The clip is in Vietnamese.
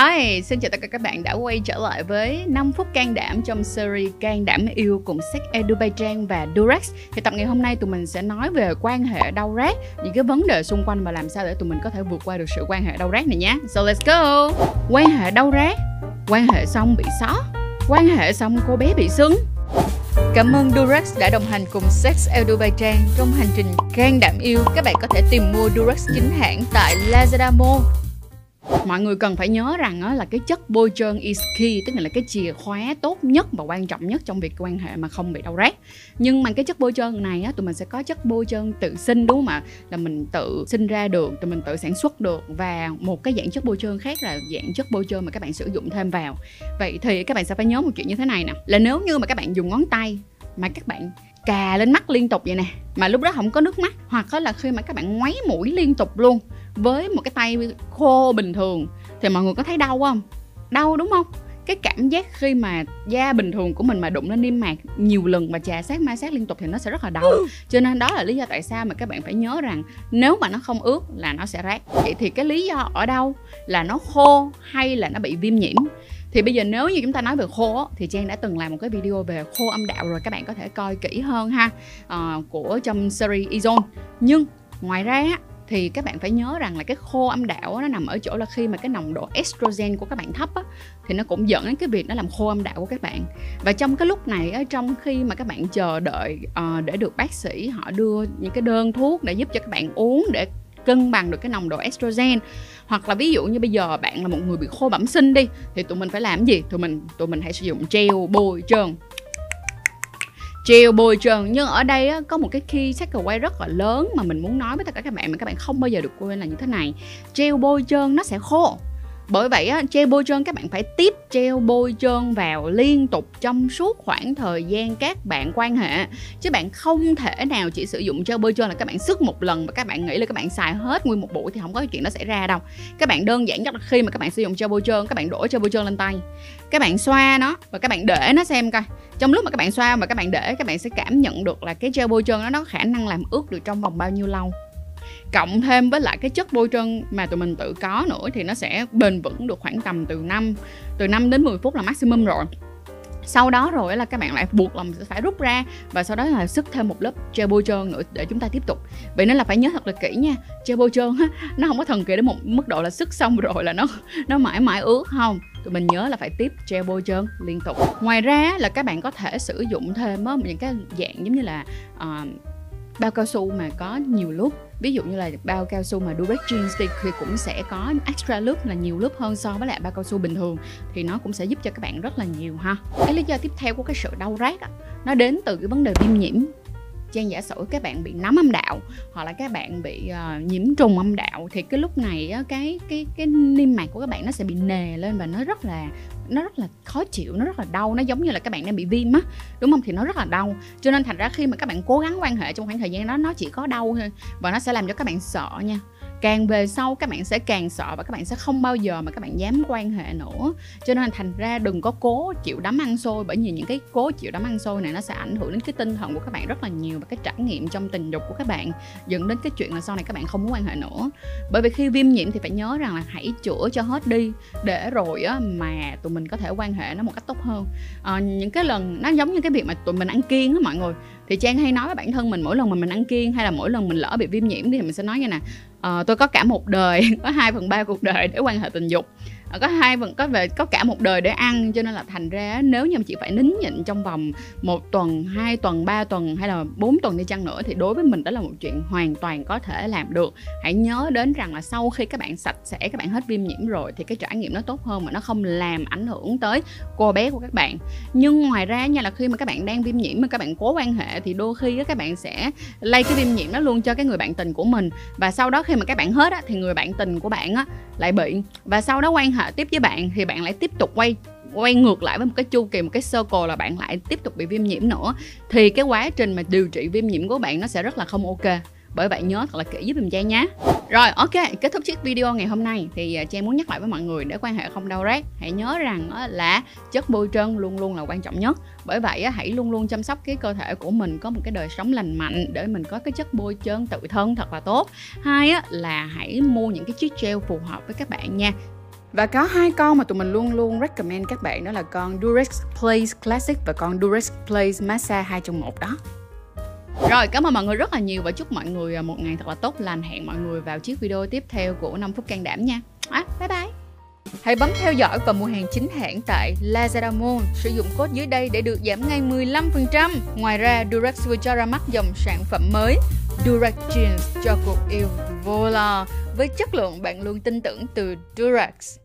Hi, xin chào tất cả các bạn đã quay trở lại với 5 phút can đảm trong series can đảm yêu cùng Sex Edu Trang và Durex. Thì tập ngày hôm nay tụi mình sẽ nói về quan hệ đau rát, những cái vấn đề xung quanh và làm sao để tụi mình có thể vượt qua được sự quan hệ đau rát này nhé. So let's go. Quan hệ đau rát, quan hệ xong bị xó, quan hệ xong cô bé bị sưng. Cảm ơn Durex đã đồng hành cùng Sex Edu Trang trong hành trình can đảm yêu. Các bạn có thể tìm mua Durex chính hãng tại Lazada Mall mọi người cần phải nhớ rằng á, là cái chất bôi trơn is key tức là cái chìa khóa tốt nhất và quan trọng nhất trong việc quan hệ mà không bị đau rát. Nhưng mà cái chất bôi trơn này á, tụi mình sẽ có chất bôi trơn tự sinh đúng không ạ? Là mình tự sinh ra được tụi mình tự sản xuất được và một cái dạng chất bôi trơn khác là dạng chất bôi trơn mà các bạn sử dụng thêm vào. Vậy thì các bạn sẽ phải nhớ một chuyện như thế này nè là nếu như mà các bạn dùng ngón tay mà các bạn cà lên mắt liên tục vậy nè mà lúc đó không có nước mắt hoặc là khi mà các bạn ngoáy mũi liên tục luôn với một cái tay khô bình thường thì mọi người có thấy đau không? Đau đúng không? Cái cảm giác khi mà da bình thường của mình mà đụng lên niêm mạc nhiều lần và chà sát ma sát liên tục thì nó sẽ rất là đau. Cho nên đó là lý do tại sao mà các bạn phải nhớ rằng nếu mà nó không ướt là nó sẽ rát. Vậy thì cái lý do ở đâu? Là nó khô hay là nó bị viêm nhiễm? Thì bây giờ nếu như chúng ta nói về khô thì trang đã từng làm một cái video về khô âm đạo rồi các bạn có thể coi kỹ hơn ha uh, của trong series Ezone nhưng ngoài ra thì các bạn phải nhớ rằng là cái khô âm đạo nó nằm ở chỗ là khi mà cái nồng độ estrogen của các bạn thấp á, thì nó cũng dẫn đến cái việc nó làm khô âm đạo của các bạn. Và trong cái lúc này á, trong khi mà các bạn chờ đợi uh, để được bác sĩ họ đưa những cái đơn thuốc để giúp cho các bạn uống để cân bằng được cái nồng độ estrogen hoặc là ví dụ như bây giờ bạn là một người bị khô bẩm sinh đi thì tụi mình phải làm gì? Tụi mình tụi mình hãy sử dụng gel bôi trơn chiều bôi trơn nhưng ở đây á, có một cái key takeaway rất là lớn mà mình muốn nói với tất cả các bạn mà các bạn không bao giờ được quên là như thế này. Treo bôi trơn nó sẽ khô bởi vậy á, treo bôi trơn các bạn phải tiếp treo bôi trơn vào liên tục trong suốt khoảng thời gian các bạn quan hệ chứ bạn không thể nào chỉ sử dụng treo bôi trơn là các bạn sức một lần và các bạn nghĩ là các bạn xài hết nguyên một buổi thì không có chuyện đó xảy ra đâu các bạn đơn giản nhất là khi mà các bạn sử dụng treo bôi trơn các bạn đổ treo bôi trơn lên tay các bạn xoa nó và các bạn để nó xem coi trong lúc mà các bạn xoa và các bạn để các bạn sẽ cảm nhận được là cái gel bôi trơn đó nó có khả năng làm ướt được trong vòng bao nhiêu lâu cộng thêm với lại cái chất bôi trơn mà tụi mình tự có nữa thì nó sẽ bền vững được khoảng tầm từ 5 từ 5 đến 10 phút là maximum rồi. Sau đó rồi là các bạn lại buộc lòng sẽ phải rút ra và sau đó là sức thêm một lớp che bôi trơn nữa để chúng ta tiếp tục. Vậy nên là phải nhớ thật là kỹ nha che bôi trơn á nó không có thần kỳ đến một mức độ là sức xong rồi là nó nó mãi mãi ướt không? Tụi mình nhớ là phải tiếp che bôi trơn liên tục. Ngoài ra là các bạn có thể sử dụng thêm á, những cái dạng giống như là uh, bao cao su mà có nhiều lớp ví dụ như là bao cao su mà Durex Jeans thì cũng sẽ có extra lớp là nhiều lớp hơn so với lại bao cao su bình thường thì nó cũng sẽ giúp cho các bạn rất là nhiều ha. Cái lý do tiếp theo của cái sự đau rát đó, nó đến từ cái vấn đề viêm nhiễm Trang giả sử các bạn bị nấm âm đạo hoặc là các bạn bị uh, nhiễm trùng âm đạo thì cái lúc này á, cái cái cái niêm mạc của các bạn nó sẽ bị nề lên và nó rất là nó rất là khó chịu nó rất là đau nó giống như là các bạn đang bị viêm á đúng không? Thì nó rất là đau. Cho nên thành ra khi mà các bạn cố gắng quan hệ trong khoảng thời gian đó nó chỉ có đau thôi và nó sẽ làm cho các bạn sợ nha càng về sau các bạn sẽ càng sợ và các bạn sẽ không bao giờ mà các bạn dám quan hệ nữa. Cho nên thành ra đừng có cố chịu đấm ăn xôi bởi vì những cái cố chịu đấm ăn xôi này nó sẽ ảnh hưởng đến cái tinh thần của các bạn rất là nhiều và cái trải nghiệm trong tình dục của các bạn dẫn đến cái chuyện là sau này các bạn không muốn quan hệ nữa. Bởi vì khi viêm nhiễm thì phải nhớ rằng là hãy chữa cho hết đi để rồi á mà tụi mình có thể quan hệ nó một cách tốt hơn. À, những cái lần nó giống như cái việc mà tụi mình ăn kiêng á mọi người. Thì trang hay nói với bản thân mình mỗi lần mà mình ăn kiêng hay là mỗi lần mình lỡ bị viêm nhiễm thì mình sẽ nói như nè uh, tôi có cả một đời có hai phần ba cuộc đời để quan hệ tình dục. Ờ, có hai vẫn có về có cả một đời để ăn cho nên là thành ra nếu như mà chị phải nín nhịn trong vòng một tuần hai tuần ba tuần hay là bốn tuần đi chăng nữa thì đối với mình đó là một chuyện hoàn toàn có thể làm được. Hãy nhớ đến rằng là sau khi các bạn sạch sẽ các bạn hết viêm nhiễm rồi thì cái trải nghiệm nó tốt hơn mà nó không làm ảnh hưởng tới cô bé của các bạn. Nhưng ngoài ra nha là khi mà các bạn đang viêm nhiễm mà các bạn cố quan hệ thì đôi khi các bạn sẽ lây cái viêm nhiễm đó luôn cho cái người bạn tình của mình. Và sau đó khi mà các bạn hết á, thì người bạn tình của bạn á, lại bị. Và sau đó quan hệ hệ tiếp với bạn thì bạn lại tiếp tục quay quay ngược lại với một cái chu kỳ một cái circle là bạn lại tiếp tục bị viêm nhiễm nữa. Thì cái quá trình mà điều trị viêm nhiễm của bạn nó sẽ rất là không ok bởi vậy nhớ thật là kỹ giúp mình Trang nhé Rồi ok, kết thúc chiếc video ngày hôm nay Thì à, Trang muốn nhắc lại với mọi người để quan hệ không đau rát. Hãy nhớ rằng là chất bôi trơn luôn luôn là quan trọng nhất. Bởi vậy hãy luôn luôn chăm sóc cái cơ thể của mình có một cái đời sống lành mạnh Để mình có cái chất bôi trơn tự thân thật là tốt. Hai là hãy mua những cái chiếc gel phù hợp với các bạn nha. Và có hai con mà tụi mình luôn luôn recommend các bạn đó là con Durex Place Classic và con Durex Place Massage 2 trong 1 đó. Rồi, cảm ơn mọi người rất là nhiều và chúc mọi người à, một ngày thật là tốt lành. Hẹn mọi người vào chiếc video tiếp theo của 5 phút can đảm nha. À, bye bye. Hãy bấm theo dõi và mua hàng chính hãng tại Lazada Mall. Sử dụng code dưới đây để được giảm ngay 15%. Ngoài ra, Durex vừa cho ra mắt dòng sản phẩm mới Durex Jeans cho cuộc yêu vô lo với chất lượng bạn luôn tin tưởng từ Durax.